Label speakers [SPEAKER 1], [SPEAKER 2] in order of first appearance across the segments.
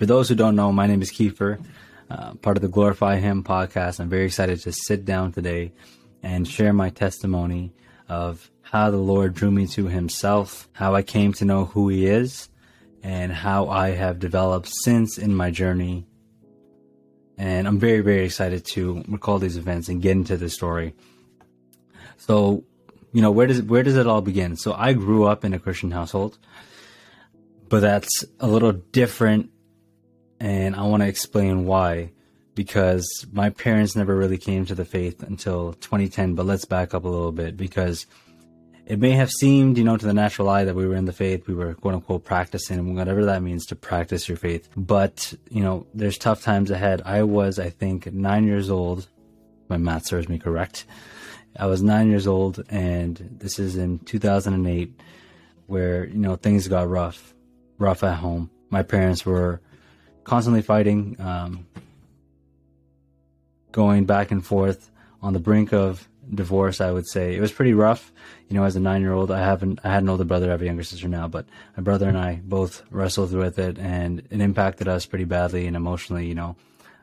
[SPEAKER 1] For those who don't know, my name is Kiefer, uh, part of the Glorify Him podcast. I'm very excited to sit down today and share my testimony of how the Lord drew me to Himself, how I came to know who He is, and how I have developed since in my journey. And I'm very, very excited to recall these events and get into the story. So, you know, where does where does it all begin? So I grew up in a Christian household, but that's a little different, and I want to explain why. Because my parents never really came to the faith until 2010. But let's back up a little bit because it may have seemed, you know, to the natural eye that we were in the faith, we were quote unquote practicing, whatever that means to practice your faith. But, you know, there's tough times ahead. I was, I think, nine years old. My math serves me correct. I was nine years old, and this is in 2008, where you know things got rough, rough at home. My parents were constantly fighting, um, going back and forth on the brink of divorce. I would say it was pretty rough. You know, as a nine-year-old, I haven't, I had an older brother, I have a younger sister now, but my brother and I both wrestled with it, and it impacted us pretty badly and emotionally. You know,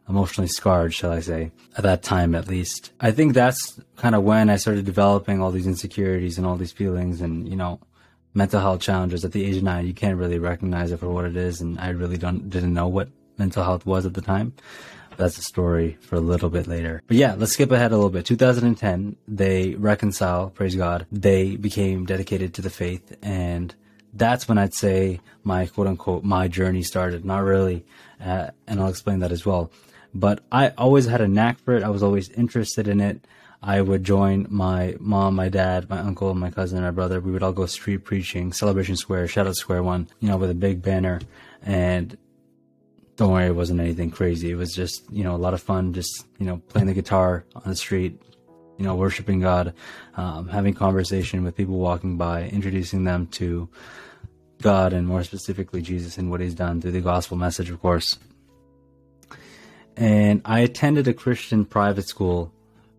[SPEAKER 1] emotionally scarred, shall I say, at that time at least. I think that's kind of when I started developing all these insecurities and all these feelings and, you know, mental health challenges at the age of nine. You can't really recognize it for what it is. And I really don't, didn't know what mental health was at the time. That's a story for a little bit later. But yeah, let's skip ahead a little bit. 2010, they reconcile, praise God. They became dedicated to the faith and that's when I'd say my quote unquote my journey started. Not really, uh, and I'll explain that as well. But I always had a knack for it. I was always interested in it. I would join my mom, my dad, my uncle, my cousin, my brother. We would all go street preaching, Celebration Square, Shadow Square one, you know, with a big banner. And don't worry, it wasn't anything crazy. It was just, you know, a lot of fun, just, you know, playing the guitar on the street, you know, worshiping God, um, having conversation with people walking by, introducing them to God and more specifically Jesus and what he's done through the gospel message, of course and I attended a Christian private school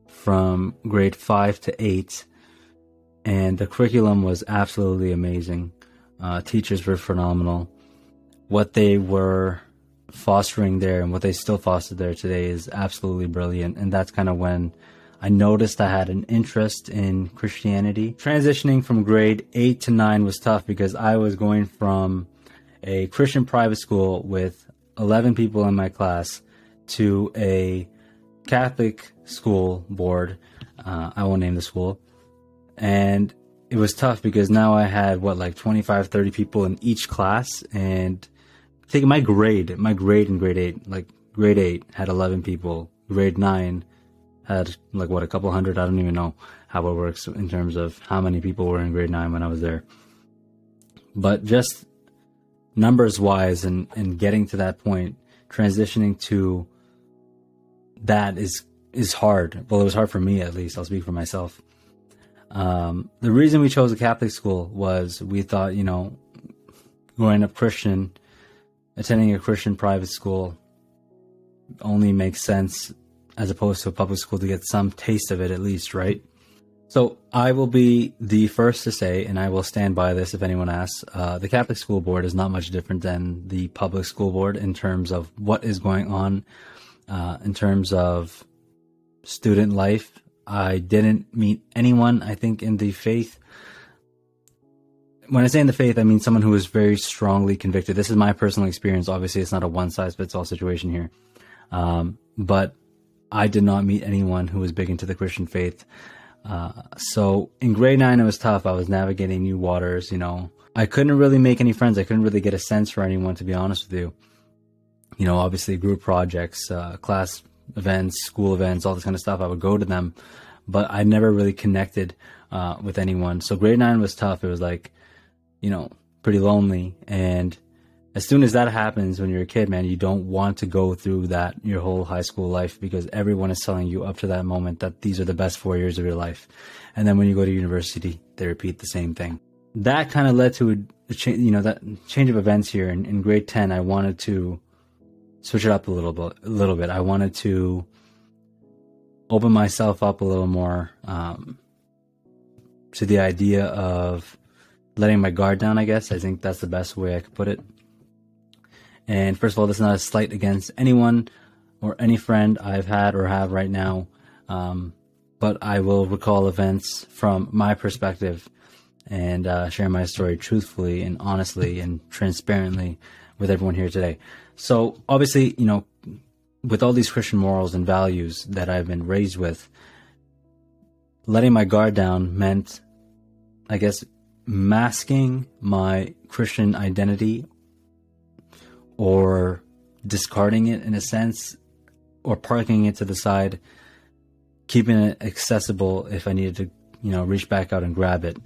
[SPEAKER 1] from grade five to eight, and the curriculum was absolutely amazing. Uh, teachers were phenomenal. What they were fostering there and what they still foster there today is absolutely brilliant, and that's kind of when I noticed I had an interest in Christianity. Transitioning from grade eight to nine was tough because I was going from a Christian private school with 11 people in my class to a Catholic school board. Uh, I won't name the school. And it was tough because now I had what, like 25, 30 people in each class. And taking my grade, my grade in grade eight, like grade eight had 11 people, grade nine had like what, a couple hundred. I don't even know how it works in terms of how many people were in grade nine when I was there. But just numbers wise and, and getting to that point, transitioning to that is is hard. Well, it was hard for me at least. I'll speak for myself. Um, the reason we chose a Catholic school was we thought, you know, growing up Christian, attending a Christian private school only makes sense as opposed to a public school to get some taste of it at least, right? So I will be the first to say, and I will stand by this if anyone asks, uh, the Catholic school board is not much different than the public school board in terms of what is going on uh, in terms of student life. I didn't meet anyone, I think, in the faith. When I say in the faith, I mean someone who is very strongly convicted. This is my personal experience. Obviously, it's not a one size fits all situation here. Um, but I did not meet anyone who was big into the Christian faith. Uh, so in grade nine, it was tough. I was navigating new waters, you know. I couldn't really make any friends. I couldn't really get a sense for anyone, to be honest with you you know, obviously group projects, uh, class events, school events, all this kind of stuff. I would go to them, but I never really connected uh, with anyone. So grade nine was tough. It was like, you know, pretty lonely. And as soon as that happens when you're a kid, man, you don't want to go through that your whole high school life because everyone is telling you up to that moment that these are the best four years of your life. And then when you go to university, they repeat the same thing. That kind of led to a, a you know, that change of events here. In, in grade 10, I wanted to switch it up a little bit. A little bit. I wanted to open myself up a little more um, to the idea of letting my guard down. I guess I think that's the best way I could put it. And first of all, this is not a slight against anyone or any friend I've had or have right now. Um, but I will recall events from my perspective and uh, share my story truthfully and honestly and transparently with everyone here today. So, obviously, you know, with all these Christian morals and values that I've been raised with, letting my guard down meant, I guess, masking my Christian identity or discarding it in a sense or parking it to the side, keeping it accessible if I needed to, you know, reach back out and grab it.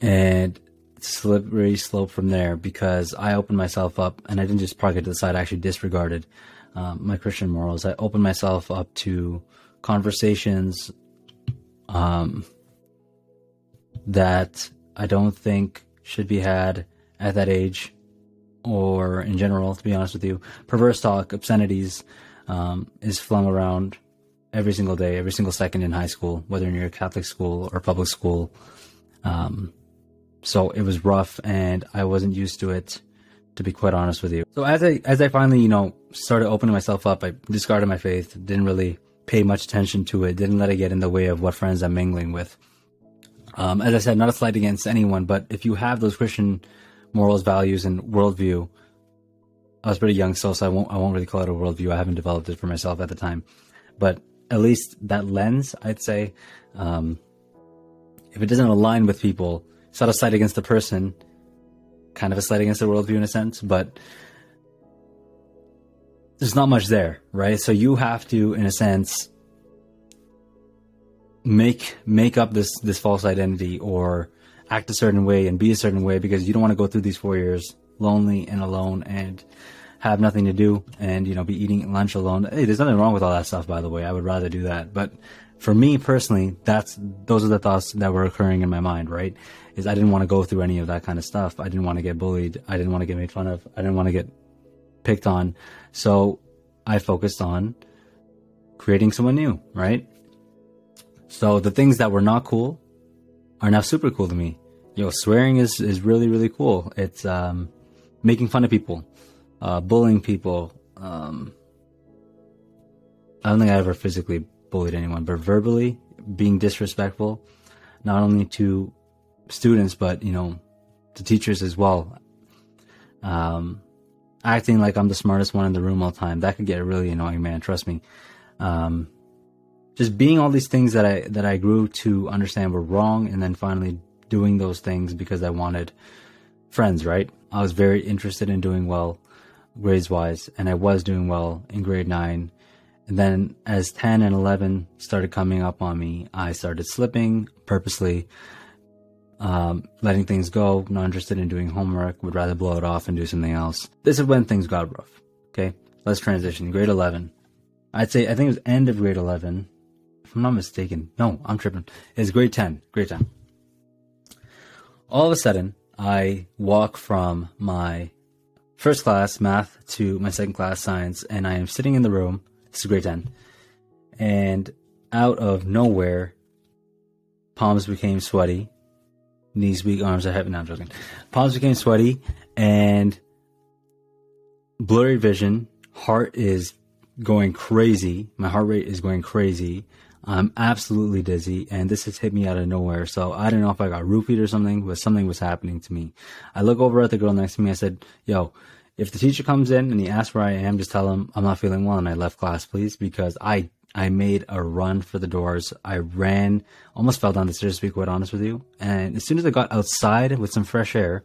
[SPEAKER 1] And slippery slope from there because I opened myself up and I didn't just park it to the side, I actually disregarded um, my Christian morals. I opened myself up to conversations um, that I don't think should be had at that age or in general, to be honest with you. Perverse talk, obscenities um, is flung around every single day, every single second in high school, whether you're a Catholic school or public school. Um, so it was rough, and I wasn't used to it, to be quite honest with you. So as I as I finally, you know, started opening myself up, I discarded my faith, didn't really pay much attention to it, didn't let it get in the way of what friends I'm mingling with. Um, as I said, not a slight against anyone, but if you have those Christian morals, values, and worldview, I was pretty young still, so I won't I won't really call it a worldview. I haven't developed it for myself at the time, but at least that lens, I'd say, um, if it doesn't align with people, it's not a slight against the person, kind of a slight against the worldview in a sense, but there's not much there, right? So you have to, in a sense, make make up this this false identity or act a certain way and be a certain way because you don't want to go through these four years lonely and alone and have nothing to do and you know be eating lunch alone. Hey, there's nothing wrong with all that stuff, by the way. I would rather do that, but for me personally, that's those are the thoughts that were occurring in my mind. Right? Is I didn't want to go through any of that kind of stuff. I didn't want to get bullied. I didn't want to get made fun of. I didn't want to get picked on. So I focused on creating someone new. Right? So the things that were not cool are now super cool to me. Yo, swearing is, is really, really cool. It's um, making fun of people, uh, bullying people. Um, I don't think I ever physically bullied anyone, but verbally being disrespectful, not only to students, but, you know, to teachers as well. Um, acting like I'm the smartest one in the room all the time. That could get really annoying, man. Trust me. Um, just being all these things that I that I grew to understand were wrong, and then finally doing those things because I wanted friends. Right? I was very interested in doing well grades wise, and I was doing well in grade nine. And then as 10 and 11 started coming up on me, I started slipping purposely, um, letting things go, not interested in doing homework, would rather blow it off and do something else. This is when things got rough. Okay, let's transition. Grade 11. I'd say, I think it was end of grade 11 if I'm not mistaken. No, I'm tripping. It's grade 10. Grade 10. All of a sudden, I walk from my first class math to my second class science, and I am sitting in the room. This is grade 10. And out of nowhere, palms became sweaty, knees weak, arms are heavy. No, I'm joking. Palms became sweaty, and blurry vision. Heart is going crazy. My heart rate is going crazy. I'm absolutely dizzy, and this has hit me out of nowhere. So I don't know if I got roofied or something, but something was happening to me. I look over at the girl next to me. I said, "Yo, if the teacher comes in and he asks where I am, just tell him I'm not feeling well and I left class, please, because I I made a run for the doors. I ran, almost fell down the stairs. To be quite honest with you, and as soon as I got outside with some fresh air,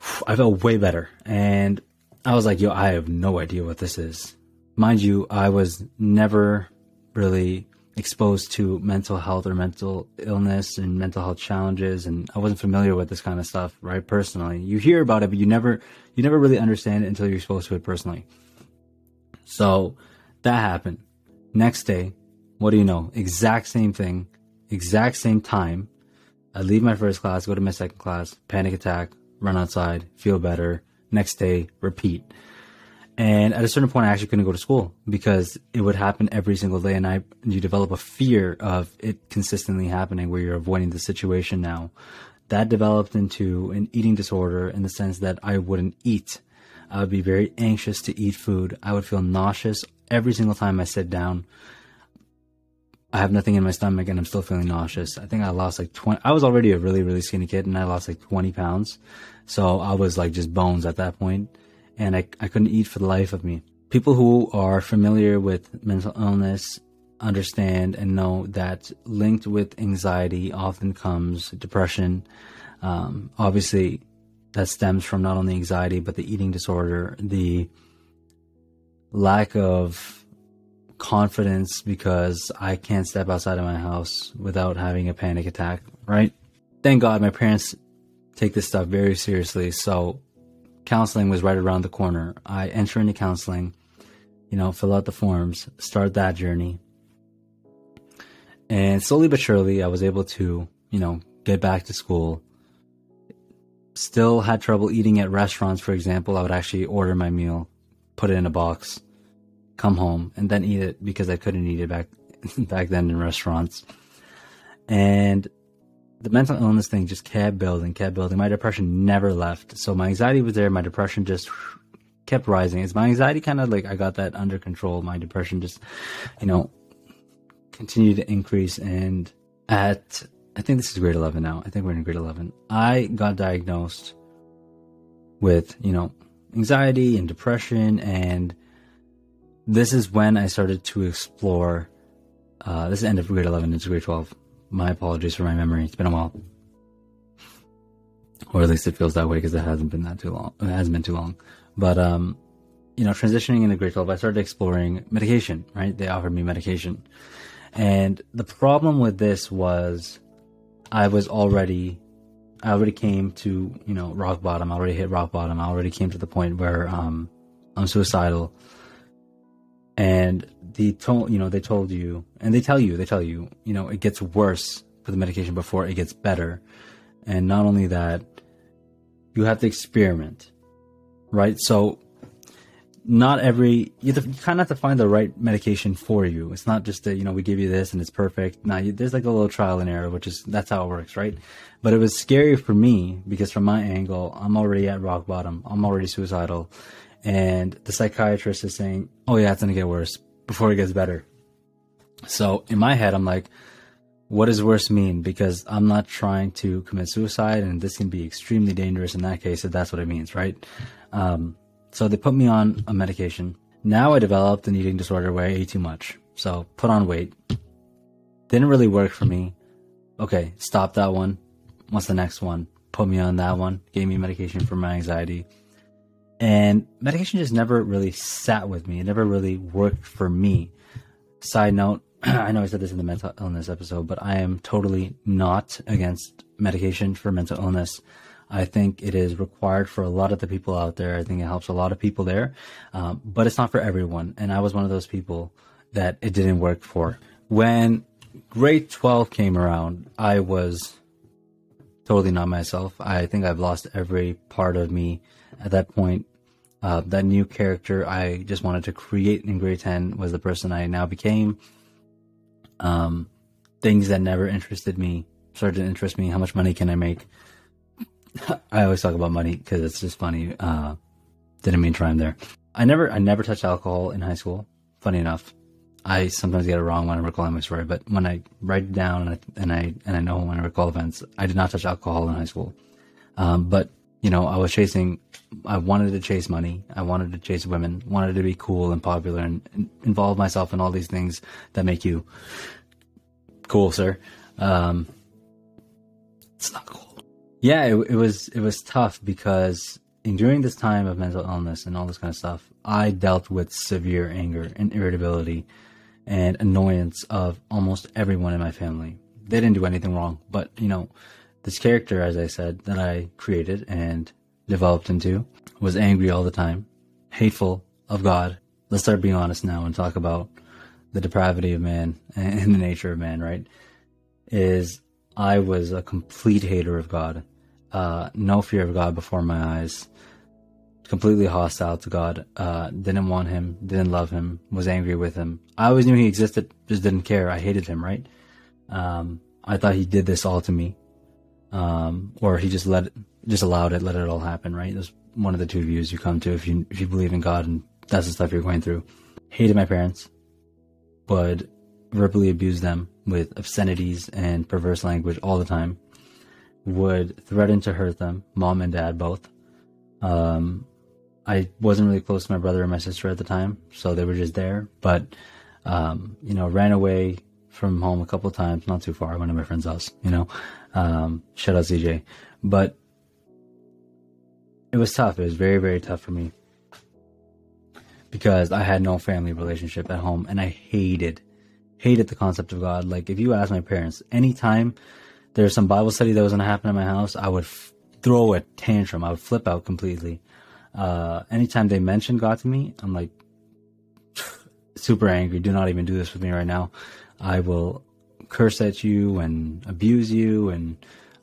[SPEAKER 1] I felt way better. And I was like, "Yo, I have no idea what this is." Mind you, I was never really exposed to mental health or mental illness and mental health challenges and I wasn't familiar with this kind of stuff, right? Personally. You hear about it, but you never you never really understand it until you're exposed to it personally. So that happened. Next day, what do you know? Exact same thing, exact same time. I leave my first class, go to my second class, panic attack, run outside, feel better. Next day, repeat. And at a certain point, I actually couldn't go to school because it would happen every single day. And I, you develop a fear of it consistently happening where you're avoiding the situation now that developed into an eating disorder in the sense that I wouldn't eat. I would be very anxious to eat food. I would feel nauseous every single time I sit down. I have nothing in my stomach and I'm still feeling nauseous. I think I lost like 20. I was already a really, really skinny kid and I lost like 20 pounds. So I was like just bones at that point and I, I couldn't eat for the life of me. People who are familiar with mental illness understand and know that linked with anxiety often comes depression. Um, obviously, that stems from not only anxiety, but the eating disorder, the lack of confidence because I can't step outside of my house without having a panic attack, right? Thank God my parents take this stuff very seriously. So counseling was right around the corner. I enter into counseling, you know, fill out the forms, start that journey. And slowly but surely, I was able to, you know, get back to school. Still had trouble eating at restaurants, for example. I would actually order my meal, put it in a box, come home, and then eat it because I couldn't eat it back back then in restaurants. And the mental illness thing just kept building, kept building. My depression never left. So my anxiety was there. My depression just kept rising. It's my anxiety kind of like I got that under control. My depression just, you know, continued to increase. And at, I think this is grade 11 now. I think we're in grade 11. I got diagnosed with, you know, anxiety and depression and this is when I started to explore. Uh, this is end of grade 11 into grade 12. My apologies for my memory. It's been a while. Or at least it feels that way because it hasn't been that too long. It hasn't been too long. But, um, you know, transitioning into grade 12, I started exploring medication, right? They offered me medication. And the problem with this was I was already, I already came to, you know, rock bottom. I already hit rock bottom. I already came to the point where, um, I'm suicidal and they told you know they told you and they tell you they tell you you know it gets worse for the medication before it gets better. And not only that you have to experiment right? So not every you, have to, you kind of have to find the right medication for you. It's not just that you know we give you this and it's perfect. Now there's like a little trial and error which is that's how it works right? But it was scary for me because from my angle i'm already at rock bottom. I'm already suicidal and the psychiatrist is saying, "Oh yeah, it's gonna get worse before it gets better." So in my head, I'm like, "What does worse mean?" Because I'm not trying to commit suicide, and this can be extremely dangerous in that case if that's what it means, right? Um, so they put me on a medication. Now I developed an eating disorder where I ate too much, so put on weight. Didn't really work for me. Okay, stop that one. What's the next one? Put me on that one. Gave me medication for my anxiety and medication just never really sat with me. It never really worked for me. Side note, I know I said this in the mental illness episode, but I am totally not against medication for mental illness. I think it is required for a lot of the people out there. I think it helps a lot of people there, um, but it's not for everyone. And I was one of those people that it didn't work for. When grade 12 came around, I was totally not myself. I think I've lost every part of me at that point uh, that new character I just wanted to create in grade 10 was the person I now became. Um, things that never interested me started to interest me. How much money can I make? I always talk about money because it's just funny. Uh, didn't mean to rhyme there. I never, I never touched alcohol in high school. Funny enough, I sometimes get it wrong when I'm recalling my story, but when I write it down and I, and I, and I know when I recall events, I did not touch alcohol in high school. Um, but you know, I was chasing, I wanted to chase money. I wanted to chase women, wanted to be cool and popular and, involve myself in all these things that make you cool, sir. Um, it's not cool. Yeah, it, it was, it was tough because in, during this time of mental illness and all this kind of stuff, I dealt with severe anger and irritability and annoyance of almost everyone in my family. They didn't do anything wrong, but you know, this character, as I said, that I created and developed into was angry all the time, hateful of God. Let's start being honest now and talk about the depravity of man and the nature of man, right? Is I was a complete hater of God, uh, no fear of God before my eyes, completely hostile to God, uh, didn't want him, didn't love him, was angry with him. I always knew he existed, just didn't care. I hated him, right? Um, I thought he did this all to me um, or he just let just allowed it, let it all happen. Right? There's one of the two views you come to if you if you believe in God and that's the stuff you're going through. Hated my parents, would verbally abuse them with obscenities and perverse language all the time. Would threaten to hurt them, mom and dad both. Um, I wasn't really close to my brother and my sister at the time, so they were just there. But um, you know, ran away from home a couple of times, not too far, I went to my friend's house. You know, um, shout out CJ. But it was tough. It was very, very tough for me because I had no family relationship at home, and I hated, hated the concept of God. Like if you ask my parents, anytime there's some Bible study that was going to happen in my house, I would f- throw a tantrum. I would flip out completely. Uh, anytime they mentioned God to me, I'm like super angry. Do not even do this with me right now. I will curse at you and abuse you and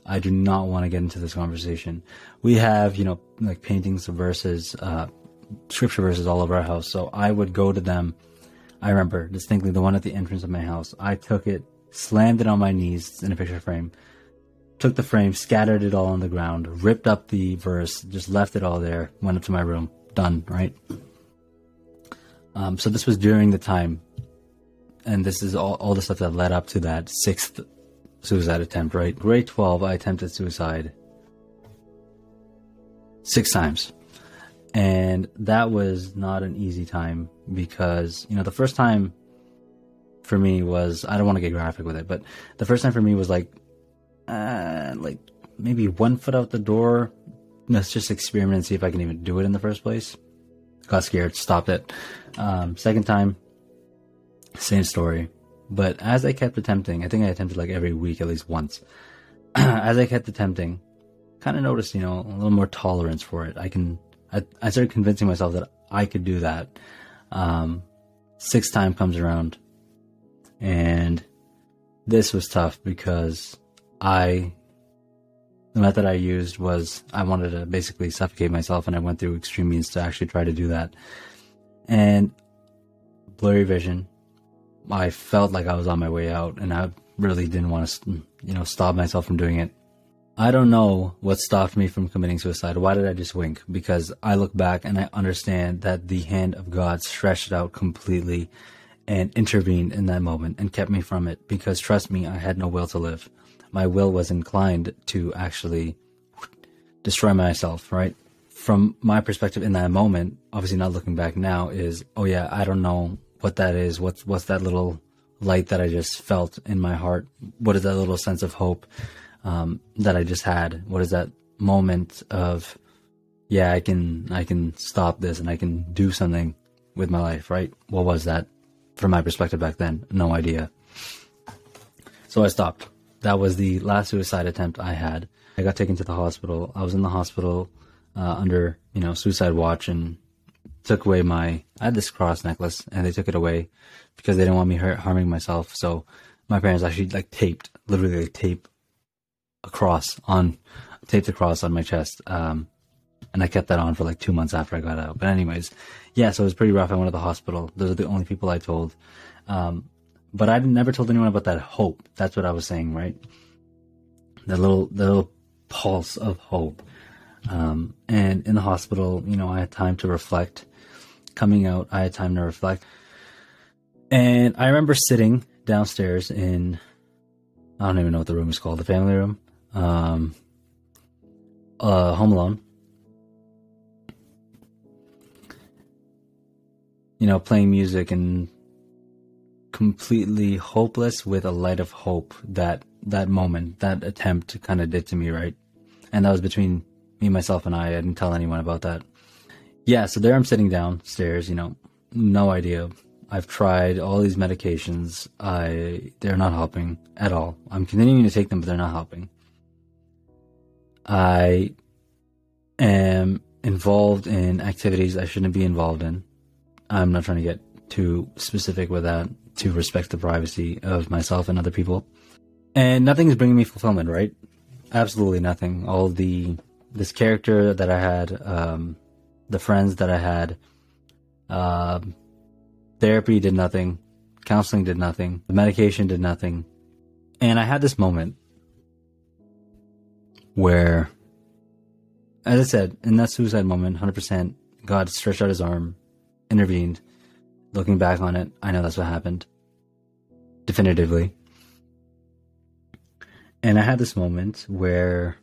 [SPEAKER 1] I do not want to get into this conversation. We have, you know, like paintings of verses, uh, scripture verses all over our house. So I would go to them. I remember distinctly the one at the entrance of my house. I took it, slammed it on my knees in a picture frame, took the frame, scattered it all on the ground, ripped up the verse, just left it all there, went up to my room. Done, right? Um, so this was during the time, and this is all, all the stuff that led up to that sixth suicide attempt, right? Grade 12, I attempted suicide six times. And that was not an easy time because, you know, the first time for me was, I don't want to get graphic with it, but the first time for me was like, uh, like maybe one foot out the door. Let's just experiment and see if I can even do it in the first place. Got scared, stopped it. Um, second time, same story. But as I kept attempting, I think I attempted like every week at least once. as I kept attempting, kind of noticed, you know, a little more tolerance for it. I can, I, I started convincing myself that I could do that. Um, sixth time comes around, and this was tough because I, the method I used was I wanted to basically suffocate myself, and I went through extreme means to actually try to do that. And blurry vision, I felt like I was on my way out, and I really didn't want to, you know, stop myself from doing it. I don't know what stopped me from committing suicide. Why did I just wink? Because I look back and I understand that the hand of God stretched out completely and intervened in that moment and kept me from it. Because trust me, I had no will to live. My will was inclined to actually destroy myself, right? From my perspective in that moment, obviously not looking back now, is, oh yeah, I don't know what that is. What's what's that little light that I just felt in my heart? What is that little sense of hope um, that I just had? What is that moment of yeah, I can I can stop this and I can do something with my life, right? What was that from my perspective back then? No idea. So I stopped. That was the last suicide attempt I had. I got taken to the hospital. I was in the hospital uh, under, you know, suicide watch and took away my I had this cross necklace and they took it away because they didn't want me hurt, harming myself. So my parents actually like taped, literally like tape a cross on taped a cross on my chest. Um, and I kept that on for like two months after I got out. But anyways, yeah, so it was pretty rough. I went to the hospital. Those are the only people I told. Um, but I've never told anyone about that hope. That's what I was saying, right? The little, the little pulse of hope. Um, and in the hospital, you know, I had time to reflect coming out, I had time to reflect. And I remember sitting downstairs in, I don't even know what the room is called, the family room, um, uh, Home Alone. You know, playing music and completely hopeless with a light of hope that that moment, that attempt kind of did to me, right? And that was between me, myself, and I. I didn't tell anyone about that yeah, so there I'm sitting downstairs, you know, no idea. I've tried all these medications. I they're not helping at all. I'm continuing to take them, but they're not helping. I am involved in activities I shouldn't be involved in. I'm not trying to get too specific with that to respect the privacy of myself and other people. And nothing is bringing me fulfillment, right? Absolutely nothing. All the this character that I had um, the friends that I had. Uh, therapy did nothing. Counseling did nothing. The medication did nothing. And I had this moment where, as I said, in that suicide moment, 100%, God stretched out his arm, intervened. Looking back on it, I know that's what happened. Definitively. And I had this moment where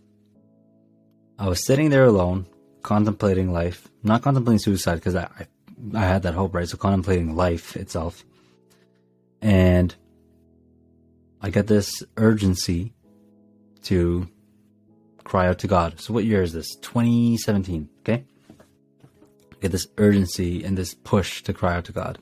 [SPEAKER 1] I was sitting there alone, contemplating life, not contemplating suicide because I, I, I had that hope, right? So contemplating life itself. And I get this urgency to cry out to God. So what year is this? 2017, okay? I get this urgency and this push to cry out to God.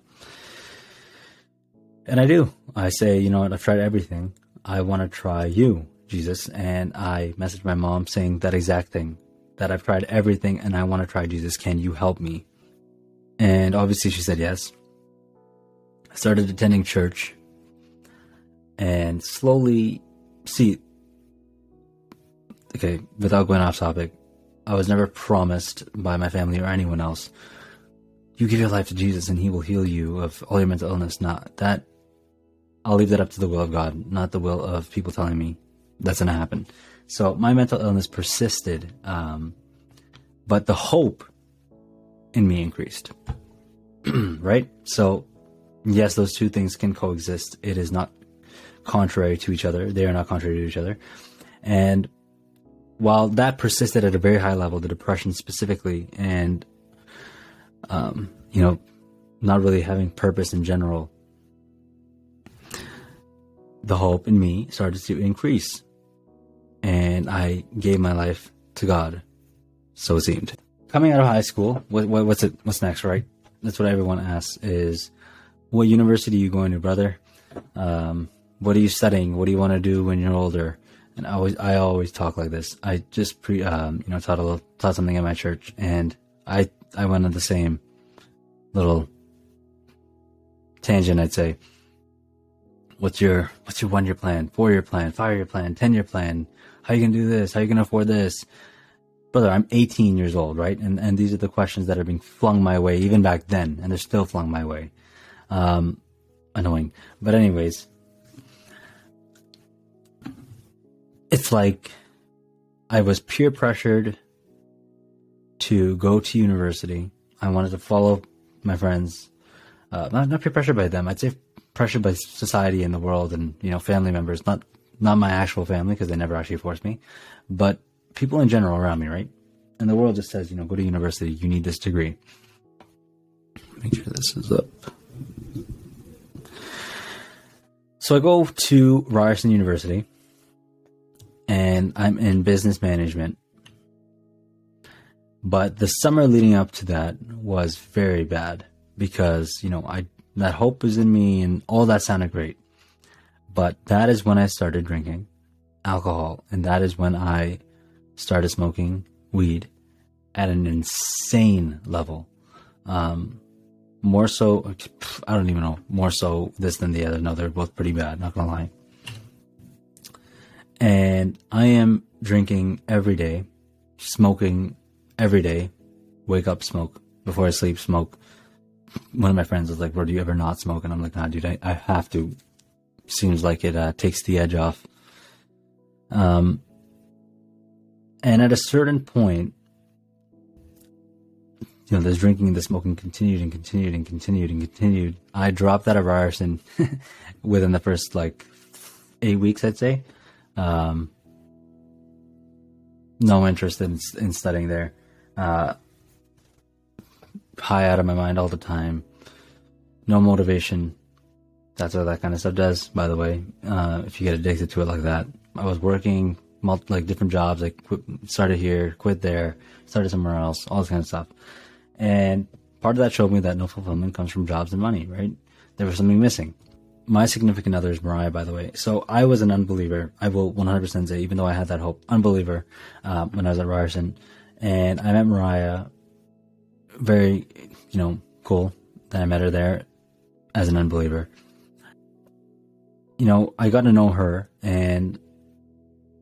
[SPEAKER 1] And I do. I say, you know what, I've tried everything. I want to try you, Jesus. And I message my mom saying that exact thing that I've tried everything and I want to try Jesus. Can you help me? And obviously she said yes. I started attending church and slowly see okay, without going off topic, I was never promised by my family or anyone else, you give your life to Jesus and he will heal you of all your mental illness. Not that I'll leave that up to the will of God, not the will of people telling me that's to happen. So my mental illness persisted, um, but the hope in me increased. right? So, yes, those two things can coexist. It is not contrary to each other. They are not contrary to each other. And while that persisted at a very high level, the depression specifically, and um, you know, not really having purpose in general, the hope in me started to increase, and I gave my life to God. So it seemed. Coming out of high school, what, what, what's it? What's next, right? That's what everyone asks: is what university are you going to, brother? Um, what are you studying? What do you want to do when you're older? And I always, I always talk like this. I just pre, um, you know, taught a little, taught something at my church, and I, I went on the same little tangent. I'd say, what's your, what's your one year plan, four year plan, five year plan, ten year plan? How you gonna do this? How you gonna afford this? Brother, I'm 18 years old, right? And and these are the questions that are being flung my way even back then, and they're still flung my way. Um, annoying, but anyways, it's like I was peer pressured to go to university. I wanted to follow my friends, uh, not, not peer pressured by them. I'd say pressured by society and the world and you know family members. Not not my actual family because they never actually forced me, but people in general around me, right? And the world just says, you know, go to university. You need this degree. Make sure this is up. So I go to Ryerson University and I'm in business management. But the summer leading up to that was very bad because, you know, I that hope was in me and all that sounded great. But that is when I started drinking alcohol and that is when I started smoking weed at an insane level. Um, more so, I don't even know, more so this than the other. No, they're both pretty bad, not gonna lie and I am drinking every day, smoking every day, wake up, smoke before I sleep, smoke. One of my friends was like, "Bro, do you ever not smoke?" And I'm like, "Nah, dude, I, I have to." Seems like it uh, takes the edge off. Um, and at a certain point, you know, this drinking and the smoking continued and continued and continued and continued. I dropped out of Ryerson within the first like eight weeks, I'd say. Um, no interest in, in studying there. Uh, high out of my mind all the time. No motivation. That's what that kind of stuff does, by the way. Uh, if you get addicted to it like that. I was working multi, like different jobs. I quit, started here, quit there, started somewhere else, all this kind of stuff. And part of that showed me that no fulfillment comes from jobs and money, right? There was something missing my significant other is Mariah, by the way. So I was an unbeliever. I will 100% say, even though I had that hope, unbeliever uh, when I was at Ryerson. And I met Mariah, very, you know, cool that I met her there as an unbeliever. You know, I got to know her, and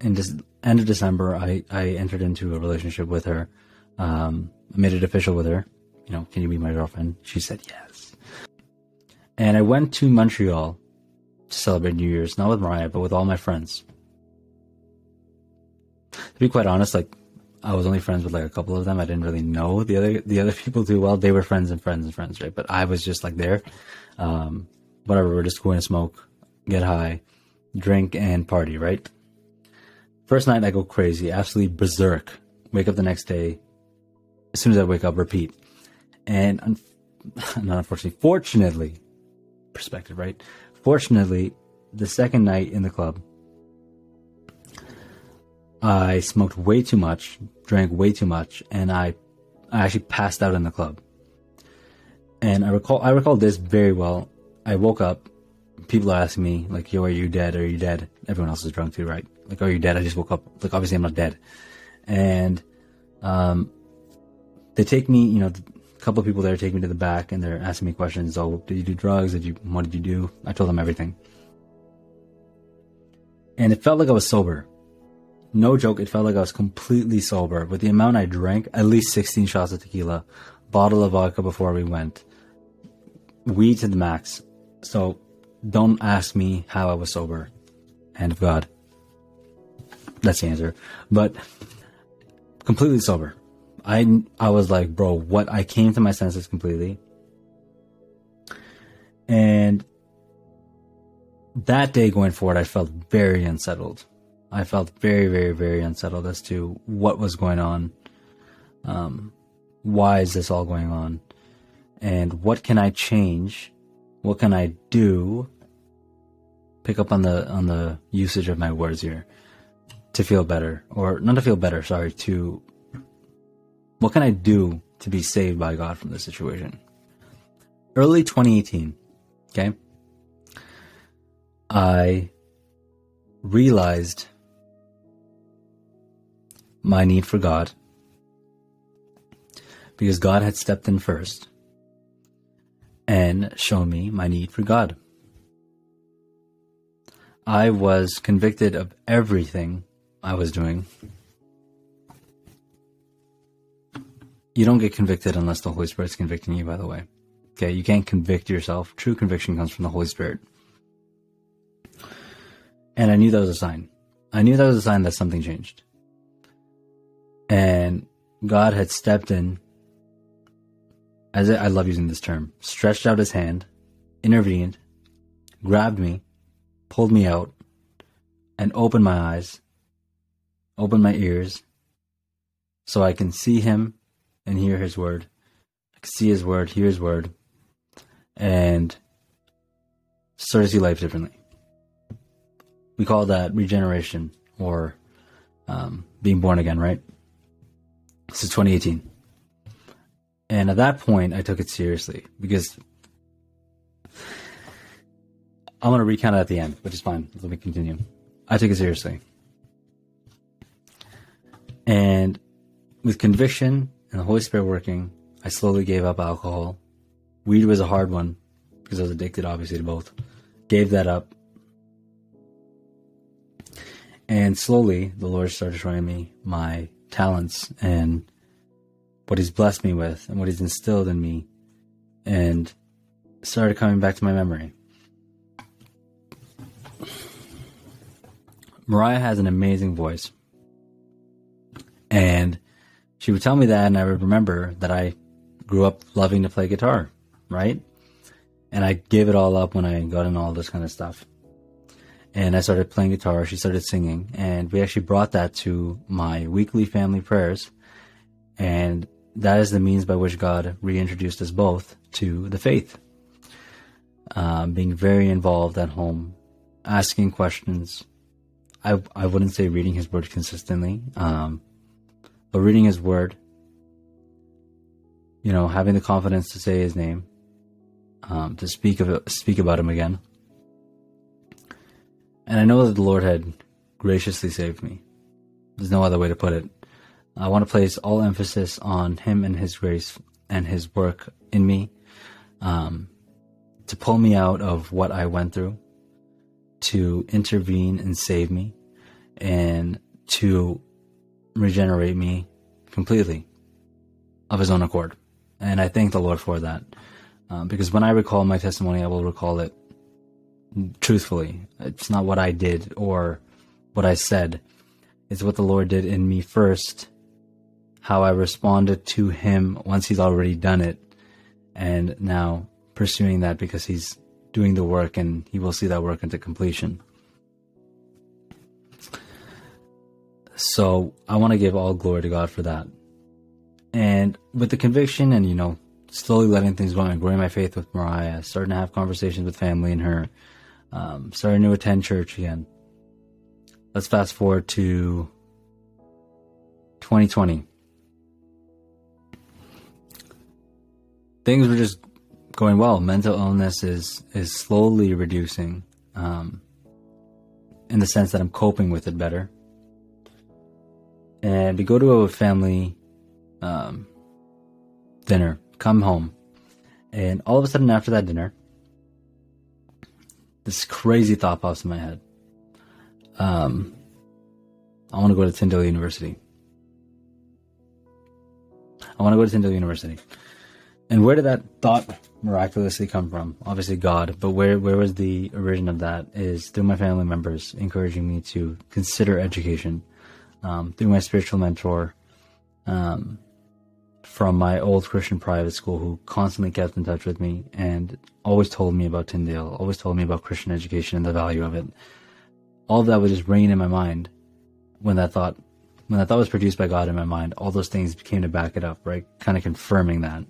[SPEAKER 1] in this end of December, I, I entered into a relationship with her. Um, I made it official with her. You know, can you be my girlfriend? She said yes. And I went to Montreal to celebrate New Year's, not with Mariah, but with all my friends. To be quite honest, like I was only friends with like a couple of them. I didn't really know the other the other people too well. They were friends and friends and friends, right? But I was just like there. Um, whatever, we're just going to smoke, get high, drink, and party, right? First night I go crazy, absolutely berserk. Wake up the next day. As soon as I wake up, repeat. And un- not unfortunately, fortunately, perspective, right? Fortunately, the second night in the club, I smoked way too much, drank way too much, and I, I actually passed out in the club. And I recall, I recall this very well. I woke up. People are asking me like, "Yo, are you dead? Are you dead?" Everyone else is drunk too, right? Like, "Are you dead?" I just woke up. Like, obviously, I'm not dead. And, um, they take me. You know, a couple of people there take me to the back, and they're asking me questions. Oh, did you do drugs? Did you? What did you do? I told them everything. And it felt like I was sober no joke, it felt like I was completely sober. With the amount I drank, at least 16 shots of tequila, bottle of vodka before we went, weed to the max. So don't ask me how I was sober. Hand of God. That's the answer. But completely sober. I, I was like, bro, what? I came to my senses completely. And that day going forward, I felt very unsettled I felt very, very, very unsettled as to what was going on. Um, why is this all going on? And what can I change? What can I do? Pick up on the on the usage of my words here to feel better, or not to feel better. Sorry, to what can I do to be saved by God from this situation? Early 2018, okay, I realized my need for God because God had stepped in first and shown me my need for God. I was convicted of everything I was doing. You don't get convicted unless the Holy Spirit's convicting you, by the way. Okay, you can't convict yourself. True conviction comes from the Holy Spirit. And I knew that was a sign. I knew that was a sign that something changed. And God had stepped in, as I love using this term, stretched out his hand, intervened, grabbed me, pulled me out, and opened my eyes, opened my ears, so I can see him and hear his word. I can see his word, hear his word, and start to see life differently. We call that regeneration or um, being born again, right? This is 2018. And at that point, I took it seriously because I'm going to recount it at the end, which is fine. Let me continue. I took it seriously. And with conviction and the Holy Spirit working, I slowly gave up alcohol. Weed was a hard one because I was addicted, obviously, to both. Gave that up. And slowly, the Lord started showing me my talents and what he's blessed me with and what he's instilled in me and started coming back to my memory. Mariah has an amazing voice. And she would tell me that, and I would remember that I grew up loving to play guitar, right? And I gave it all up when I got in all this kind of stuff and I started playing guitar. She started singing, and we actually brought that to my weekly family prayers, and that is the means by which God reintroduced us both to the faith. Um, being very involved at home, asking questions. I I wouldn't say reading His Word consistently, um, but reading His Word. You know, having the confidence to say His name, um, to speak of speak about Him again and I know that the Lord had graciously saved me. There's no other way to put it. I want to place all emphasis on Him and His grace and His work in me um, to pull me out of what I went through, to intervene and save me, and to regenerate me completely of His own accord. And I thank the Lord for that. Um, because when I recall my testimony, I will recall it truthfully. It's not what I did or what I said. It's what the Lord did in me first, how I responded to Him once He's already done it, and now pursuing that because He's doing the work and He will see that work into completion. So I want to give all glory to God for that. And with the conviction and, you know, slowly letting things go and growing my faith with Mariah, starting to have conversations with family and her, um, starting to attend church again. Let's fast forward to 2020. Things were just going well. Mental illness is is slowly reducing, um, in the sense that I'm coping with it better. And we go to a family um, dinner, come home, and all of a sudden after that dinner, this crazy thought pops in my head. Um, I want to go to Tyndale University. I want to go to Tyndale University. And where did that thought miraculously come from? Obviously God, but where where was the origin of that? Is through my family members encouraging me to consider education, um, through my spiritual mentor, um, from my old Christian private school who constantly kept in touch with me and always told me about Tyndale, always told me about Christian education and the value of it. All that was just ringing in my mind when that thought, when that thought was produced by God in my mind. All those things came to back it up, right? Kind of confirming that.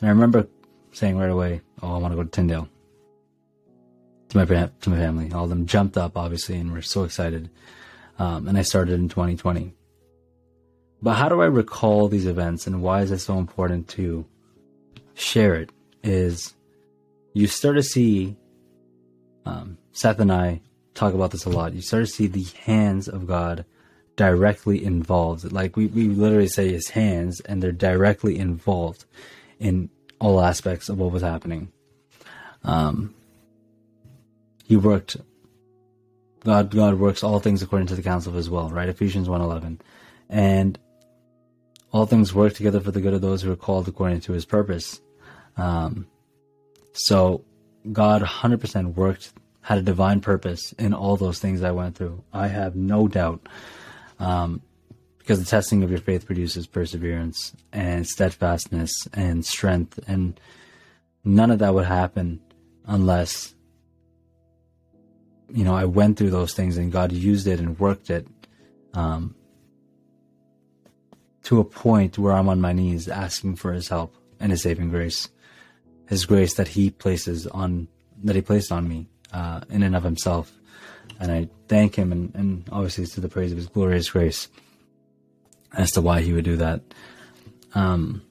[SPEAKER 1] And I remember saying right away, "Oh, I want to go to Tyndale." To my to my family, all of them jumped up obviously and were so excited. Um, and I started in 2020. But how do I recall these events and why is it so important to share it? Is you start to see, um, Seth and I talk about this a lot. You start to see the hands of God directly involved. Like we, we literally say his hands and they're directly involved in all aspects of what was happening. Um, he worked God God works all things according to the counsel of his will, right? Ephesians 1:11. And all things work together for the good of those who are called according to his purpose. Um, so God 100% worked, had a divine purpose in all those things I went through. I have no doubt. Um, because the testing of your faith produces perseverance and steadfastness and strength. And none of that would happen unless, you know, I went through those things and God used it and worked it. Um, to a point where I'm on my knees asking for his help and his saving grace, his grace that he places on, that he placed on me, uh, in and of himself. And I thank him and, and obviously it's to the praise of his glorious grace as to why he would do that. Um,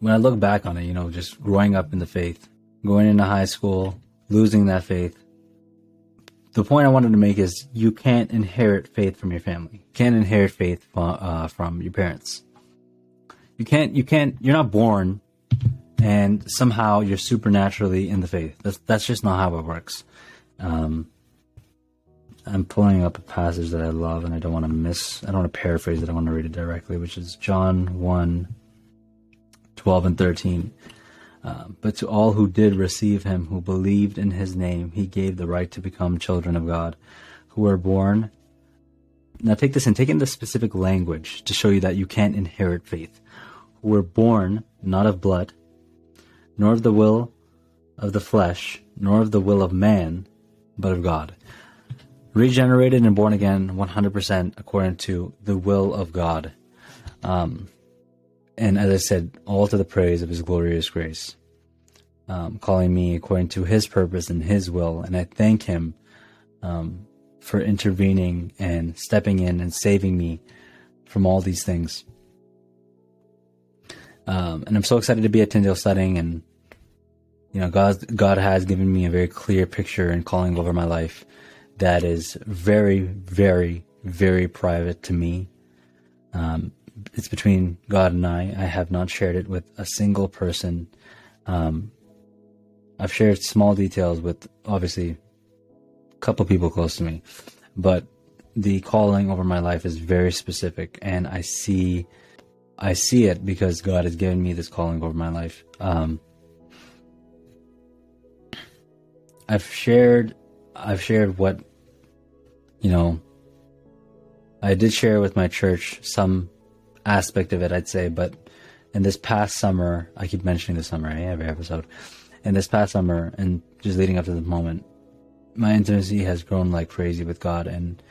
[SPEAKER 1] when I look back on it, you know, just growing up in the faith, going into high school, losing that faith, the point I wanted to make is you can't inherit faith from your family. You can't inherit faith uh, from your parents. You can't. You can't. You're not born, and somehow you're supernaturally in the faith. That's that's just not how it works. Um, I'm pulling up a passage that I love, and I don't want to miss. I don't want to paraphrase it. I want to read it directly, which is John 1, 12 and 13. Uh, but to all who did receive him, who believed in his name, he gave the right to become children of God, who were born. Now take this and take in the specific language to show you that you can't inherit faith. Who were born not of blood, nor of the will of the flesh, nor of the will of man, but of God. Regenerated and born again 100% according to the will of God. Um, and as I said, all to the praise of His glorious grace, um, calling me according to His purpose and His will. And I thank Him um, for intervening and stepping in and saving me from all these things. Um, and I'm so excited to be at Tyndale studying, and you know, God God has given me a very clear picture and calling over my life that is very, very, very private to me. Um, it's between God and I. I have not shared it with a single person. Um, I've shared small details with obviously a couple people close to me, but the calling over my life is very specific, and I see, I see it because God has given me this calling over my life. Um, I've shared, I've shared what, you know, I did share with my church some aspect of it, I'd say, but in this past summer, I keep mentioning the summer, right? Every episode. In this past summer, and just leading up to the moment, my intimacy has grown like crazy with God, and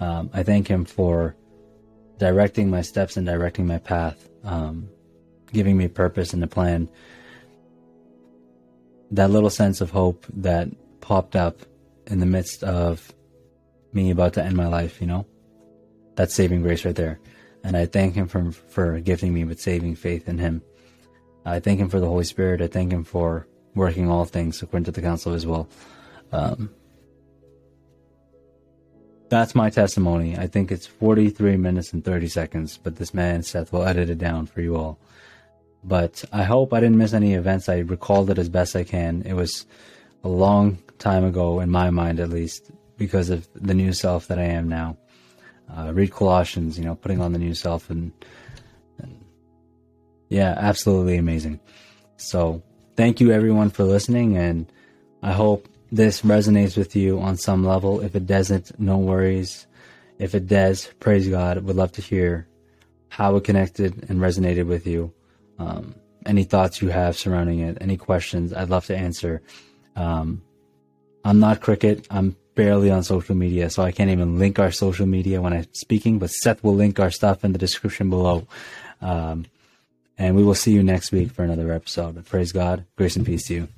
[SPEAKER 1] um, I thank Him for directing my steps and directing my path, um, giving me purpose and a plan. That little sense of hope that popped up in the midst of me about to end my life, you know, that's saving grace right there. And I thank Him for, for gifting me with saving faith in Him. I thank Him for the Holy Spirit. I thank Him for working all things according to the counsel of His will. Um, that's my testimony. I think it's 43 minutes and 30 seconds, but this man, Seth, will edit it down for you all. But I hope I didn't miss any events. I recalled it as best I can. It was a long time ago, in my mind at least, because of the new self that I am now. Uh, read Colossians, you know, putting on the new self, and, and yeah, absolutely amazing. So, thank you everyone for listening, and I hope this resonates with you on some level. If it doesn't, no worries. If it does, praise God. Would love to hear how it connected and resonated with you. Um, any thoughts you have surrounding it, any questions, I'd love to answer. Um, I'm not Cricket. I'm barely on social media, so I can't even link our social media when I'm speaking, but Seth will link our stuff in the description below. Um, and we will see you next week for another episode. But Praise God. Grace and peace to you.